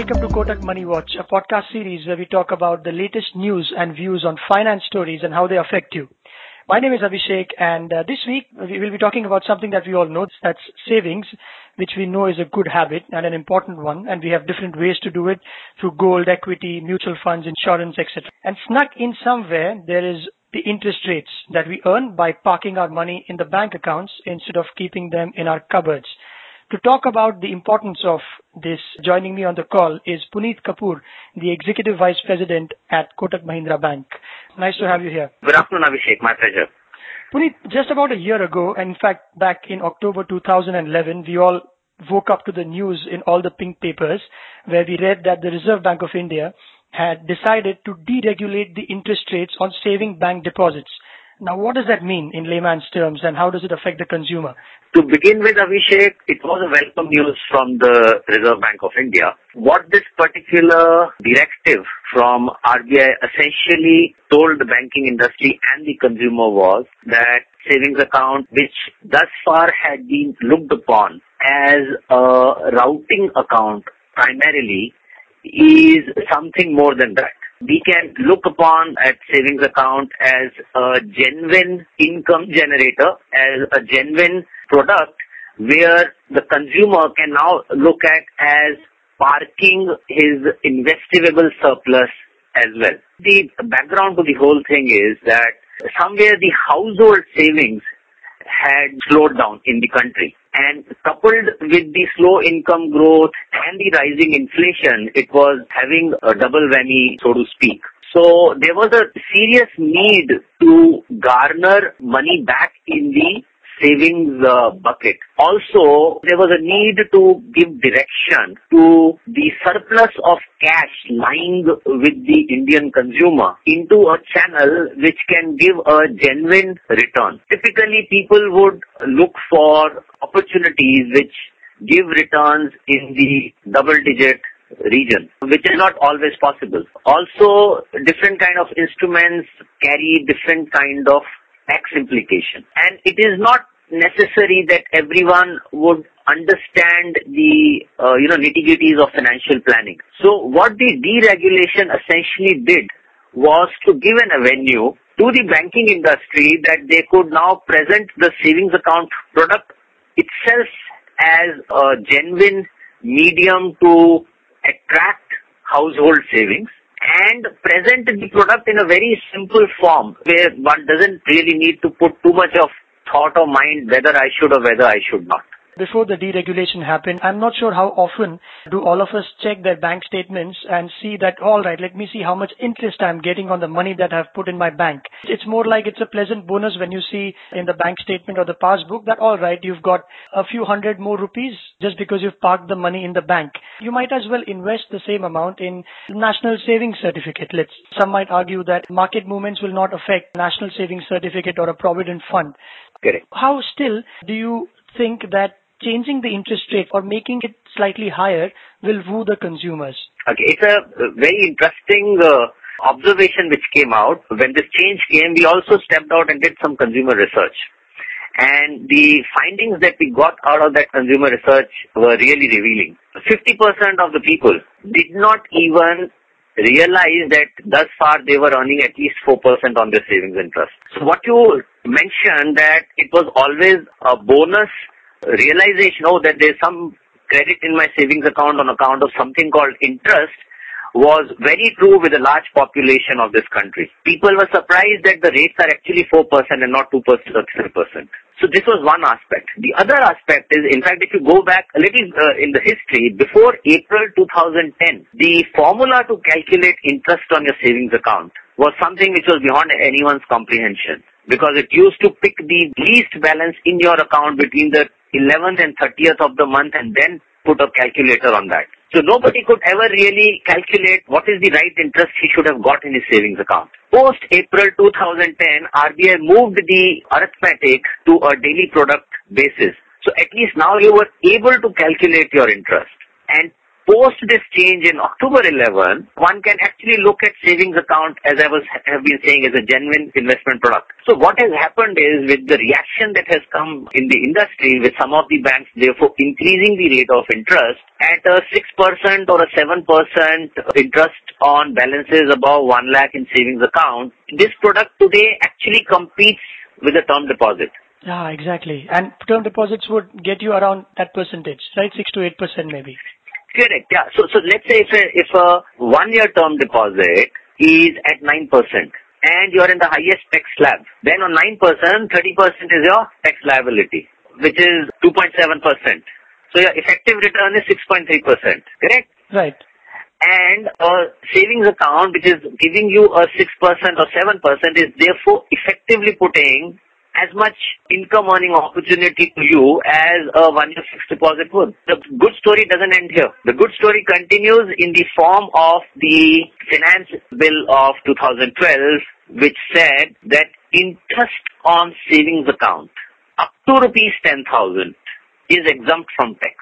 welcome to Kotak Money Watch, a podcast series where we talk about the latest news and views on finance stories and how they affect you. My name is Abhishek, and uh, this week we will be talking about something that we all know that's savings, which we know is a good habit and an important one, and we have different ways to do it through gold, equity, mutual funds, insurance, etc. And snuck in somewhere, there is the interest rates that we earn by parking our money in the bank accounts instead of keeping them in our cupboards. To talk about the importance of this, joining me on the call is Puneet Kapoor, the Executive Vice President at Kotak Mahindra Bank. Nice to have you here. Good afternoon, Abhishek. My pleasure. Puneet, just about a year ago, in fact, back in October 2011, we all woke up to the news in all the pink papers where we read that the Reserve Bank of India had decided to deregulate the interest rates on saving bank deposits. Now, what does that mean in layman's terms, and how does it affect the consumer? To begin with, Abhishek, it was a welcome news from the Reserve Bank of India. What this particular directive from RBI essentially told the banking industry and the consumer was that savings account, which thus far had been looked upon as a routing account primarily, is something more than that we can look upon at savings account as a genuine income generator, as a genuine product where the consumer can now look at as parking his investigable surplus as well. The background to the whole thing is that somewhere the household savings had slowed down in the country. And coupled with the slow income growth and the rising inflation, it was having a double whammy, so to speak. So there was a serious need to garner money back in the savings uh, bucket. Also, there was a need to give direction to the surplus of cash lying with the Indian consumer into a channel which can give a genuine return. Typically, people would look for opportunities which give returns in the double digit region, which is not always possible. Also, different kind of instruments carry different kind of tax implication. And it is not necessary that everyone would understand the uh, you know nitty-gritties of financial planning. So what the deregulation essentially did was to give an avenue to the banking industry that they could now present the savings account product itself as a genuine medium to attract household savings and present the product in a very simple form where one doesn't really need to put too much of thought or mind whether I should or whether I should not. Before the deregulation happened, I'm not sure how often do all of us check their bank statements and see that, all right, let me see how much interest I'm getting on the money that I've put in my bank. It's more like it's a pleasant bonus when you see in the bank statement or the passbook that, all right, you've got a few hundred more rupees just because you've parked the money in the bank. You might as well invest the same amount in national savings certificate. Let's, some might argue that market movements will not affect national savings certificate or a provident fund. Correct. How still do you think that changing the interest rate or making it slightly higher will woo the consumers? Okay, it's a very interesting uh, observation which came out. When this change came, we also stepped out and did some consumer research. And the findings that we got out of that consumer research were really revealing. 50% of the people did not even realize that thus far they were earning at least 4% on their savings interest. So what you mentioned that it was always a bonus realization, oh, that there's some credit in my savings account on account of something called interest was very true with a large population of this country. People were surprised that the rates are actually 4% and not 2% or 3%. So this was one aspect. The other aspect is, in fact, if you go back a little uh, in the history, before April 2010, the formula to calculate interest on your savings account was something which was beyond anyone's comprehension because it used to pick the least balance in your account between the 11th and 30th of the month and then put a calculator on that. So nobody could ever really calculate what is the right interest he should have got in his savings account. Post April 2010, RBI moved the arithmetic to a daily product basis. So at least now you were able to calculate your interest. And post this change in October 11, one can actually look at savings account as I was have been saying as a genuine investment product. So what has happened is with the reaction that has come in the industry with some of the banks therefore increasing the rate of interest at a 6% or a 7% interest on balances above 1 lakh in savings account, this product today actually competes with a term deposit. Yeah, exactly. And term deposits would get you around that percentage, right? 6 to 8% maybe. Correct. Yeah. So, so let's say if a, if a one year term deposit is at 9% and you're in the highest tax slab, then on 9%, 30% is your tax liability, which is 2.7%. So your effective return is 6.3%. Correct? Right. And a savings account which is giving you a 6% or 7% is therefore effectively putting as much income earning opportunity to you as a one year fixed deposit would. The good story doesn't end here. The good story continues in the form of the finance bill of 2012 which said that interest on savings account up to rupees 10,000 is exempt from tax.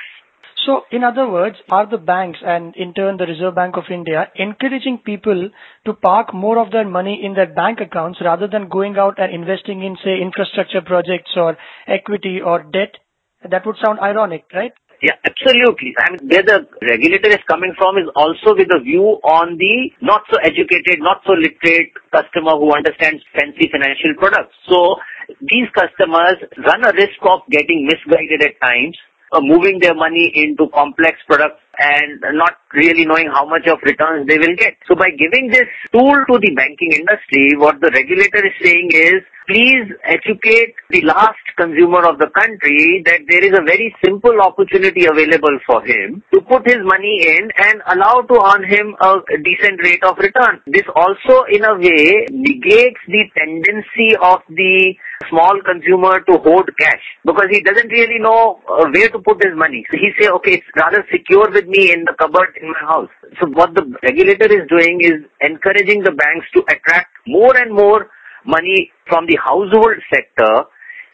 So, in other words, are the banks and in turn the Reserve Bank of India encouraging people to park more of their money in their bank accounts rather than going out and investing in, say, infrastructure projects or equity or debt? That would sound ironic, right? Yeah, absolutely. I mean, where the regulator is coming from is also with a view on the not so educated, not so literate customer who understands fancy financial products. So these customers run a risk of getting misguided at times Uh, moving their money into complex products and not really knowing how much of returns they will get. So by giving this tool to the banking industry, what the regulator is saying is, please educate the last consumer of the country that there is a very simple opportunity available for him to put his money in and allow to earn him a decent rate of return. This also in a way negates the tendency of the small consumer to hoard cash because he doesn't really know uh, where to put his money. So he say, okay, it's rather secure with me in the cupboard in my house. So what the regulator is doing is encouraging the banks to attract more and more money from the household sector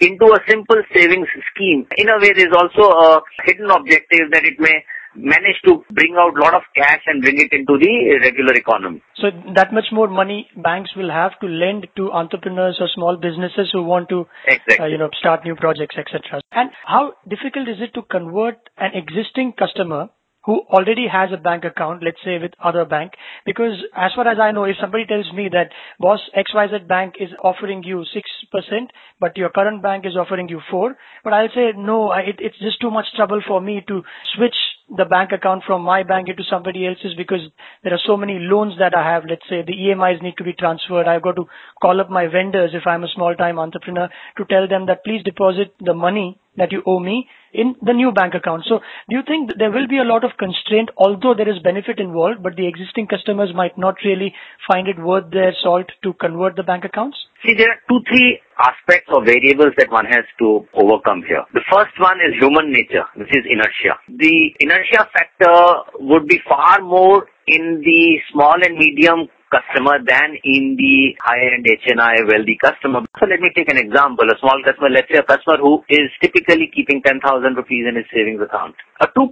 into a simple savings scheme. In a way, there's also a hidden objective that it may manage to bring out a lot of cash and bring it into the regular economy. So that much more money banks will have to lend to entrepreneurs or small businesses who want to, exactly. uh, you know, start new projects, etc. And how difficult is it to convert an existing customer who already has a bank account, let's say with other bank, because as far as I know, if somebody tells me that boss XYZ bank is offering you 6%, but your current bank is offering you 4, but I'll say no, it, it's just too much trouble for me to switch the bank account from my bank into somebody else's because there are so many loans that I have. Let's say the EMIs need to be transferred. I've got to call up my vendors if I'm a small time entrepreneur to tell them that please deposit the money that you owe me in the new bank account. So do you think there will be a lot of constraint, although there is benefit involved, but the existing customers might not really find it worth their salt to convert the bank accounts? See, there are two, three aspects or variables that one has to overcome here. The first one is human nature, which is inertia. The inertia factor would be far more in the small and medium customer than in the high-end HNI wealthy customer. So let me take an example. A small customer, let's say a customer who is typically keeping 10,000 rupees in his savings account. A 2%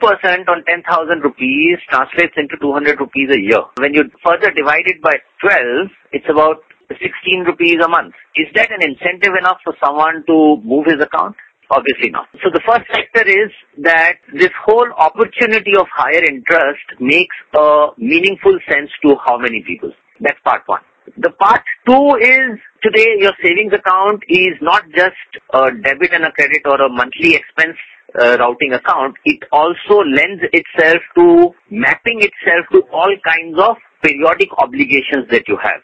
on 10,000 rupees translates into 200 rupees a year. When you further divide it by 12, it's about 16 rupees a month. Is that an incentive enough for someone to move his account? Obviously not. So the first factor is that this whole opportunity of higher interest makes a meaningful sense to how many people. That's part one. The part two is today your savings account is not just a debit and a credit or a monthly expense uh, routing account. It also lends itself to mapping itself to all kinds of periodic obligations that you have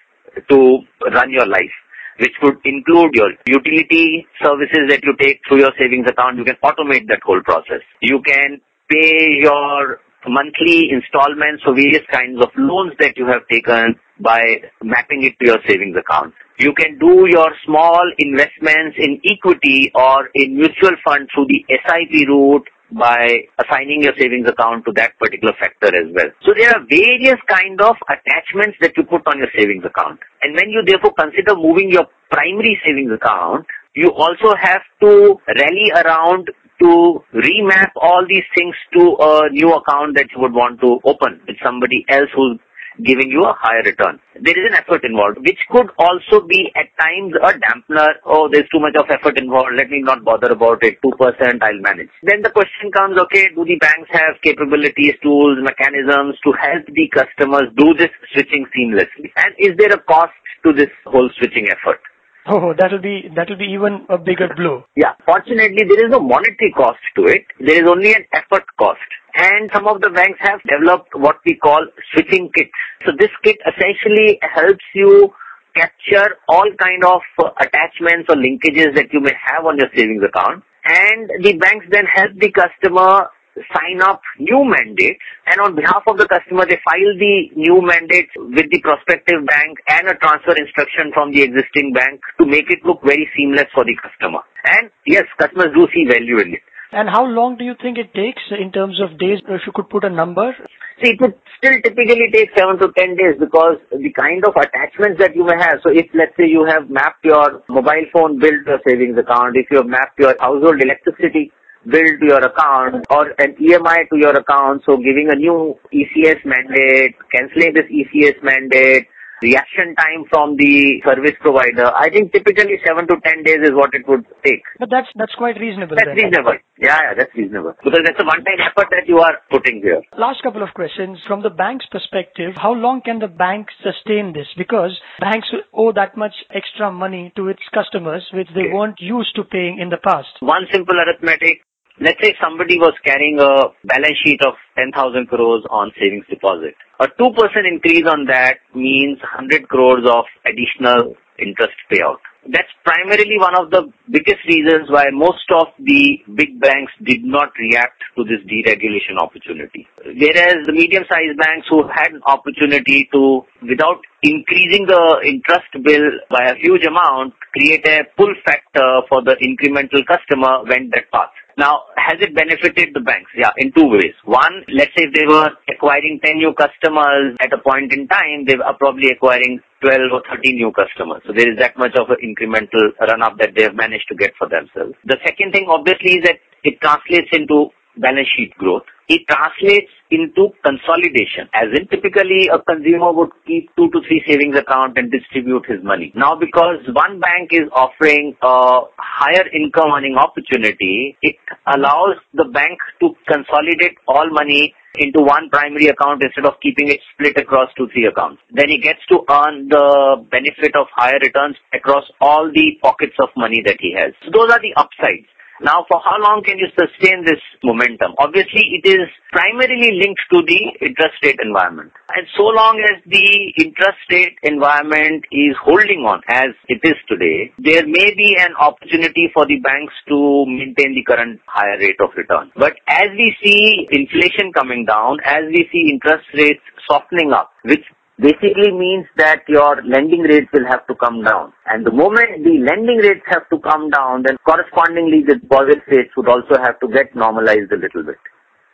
to run your life which could include your utility services that you take through your savings account. You can automate that whole process. You can pay your monthly installments for various kinds of loans that you have taken by mapping it to your savings account. You can do your small investments in equity or in mutual fund through the SIP route by assigning your savings account to that particular factor as well. So there are various kind of attachments that you put on your savings account. And when you therefore consider moving your primary savings account, you also have to rally around to remap all these things to a new account that you would want to open with somebody else who's giving you a higher return. There is an effort involved, which could also be at times a dampener. Oh, there's too much of effort involved. Let me not bother about it. 2% I'll manage. Then the question comes, okay, do the banks have capabilities, tools, mechanisms to help the customers do this switching seamlessly? And is there a cost to this whole switching effort? Oh, that'll be that'll be even a bigger blow. Yeah. Fortunately, there is no monetary cost to it. There is only an effort cost. And some of the banks have developed what we call switching kits. So this kit essentially helps you capture all kind of uh, attachments or linkages that you may have on your savings account. And the banks then help the customer sign up new mandates and on behalf of the customer they file the new mandates with the prospective bank and a transfer instruction from the existing bank to make it look very seamless for the customer. And yes, customers do see value in it. And how long do you think it takes in terms of days, if you could put a number? See, it would still typically take 7 to 10 days because the kind of attachments that you may have. So if let's say you have mapped your mobile phone bill to a savings account, if you have mapped your household electricity bill to your account or an EMI to your account, so giving a new ECS mandate, cancelling this ECS mandate, reaction time from the service provider. I think typically seven to ten days is what it would take. But that's that's quite reasonable. That's then. reasonable. Yeah, yeah, that's reasonable. Because that's a one-time effort that you are putting here. Last couple of questions. From the bank's perspective, how long can the bank sustain this? Because banks owe that much extra money to its customers, which they Okay. weren't used to paying in the past. One simple arithmetic. Let's say somebody was carrying a balance sheet of 10,000 crores on savings deposit. A 2% increase on that means 100 crores of additional interest payout. That's primarily one of the biggest reasons why most of the big banks did not react to this deregulation opportunity. Whereas the medium-sized banks who had an opportunity to, without increasing the interest bill by a huge amount, create a pull factor for the incremental customer went that path. Now, has it benefited the banks? Yeah, in two ways. One, let's say if they were acquiring 10 new customers at a point in time, they are probably acquiring 12 or 13 new customers. So there is that much of an incremental run up that they have managed to get for themselves. The second thing obviously is that it translates into balance sheet growth. It translates into consolidation. As in typically a consumer would keep two to three savings account and distribute his money. Now because one bank is offering a higher income earning opportunity, it allows the bank to consolidate all money into one primary account instead of keeping it split across two, three accounts. Then he gets to earn the benefit of higher returns across all the pockets of money that he has. So those are the upsides. Now, for how long can you sustain this momentum? Obviously, it is primarily linked to the interest rate environment. And so long as the interest rate environment is holding on as it is today, there may be an opportunity for the banks to maintain the current higher rate of return. But as we see inflation coming down, as we see interest rates softening up, which basically means that your lending rates will have to come down. And the moment the lending rates have to come down, then correspondingly the deposit rates would also have to get normalized a little bit.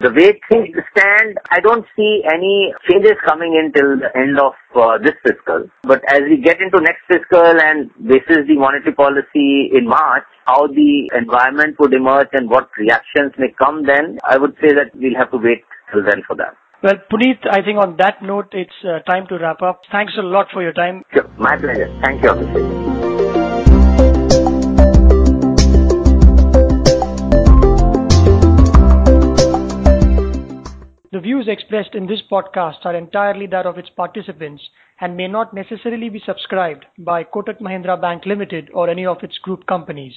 The way things stand, I don't see any changes coming in till the end of uh, this fiscal. But as we get into next fiscal and this is the monetary policy in March, how the environment would emerge and what reactions may come then, I would say that we'll have to wait till then for that. Well, Puneet, I think on that note, it's uh, time to wrap up. Thanks a lot for your time. Sure. My pleasure. Thank you, Abhishek. The views expressed in this podcast are entirely that of its participants and may not necessarily be subscribed by Kotak Mahindra Bank Limited or any of its group companies.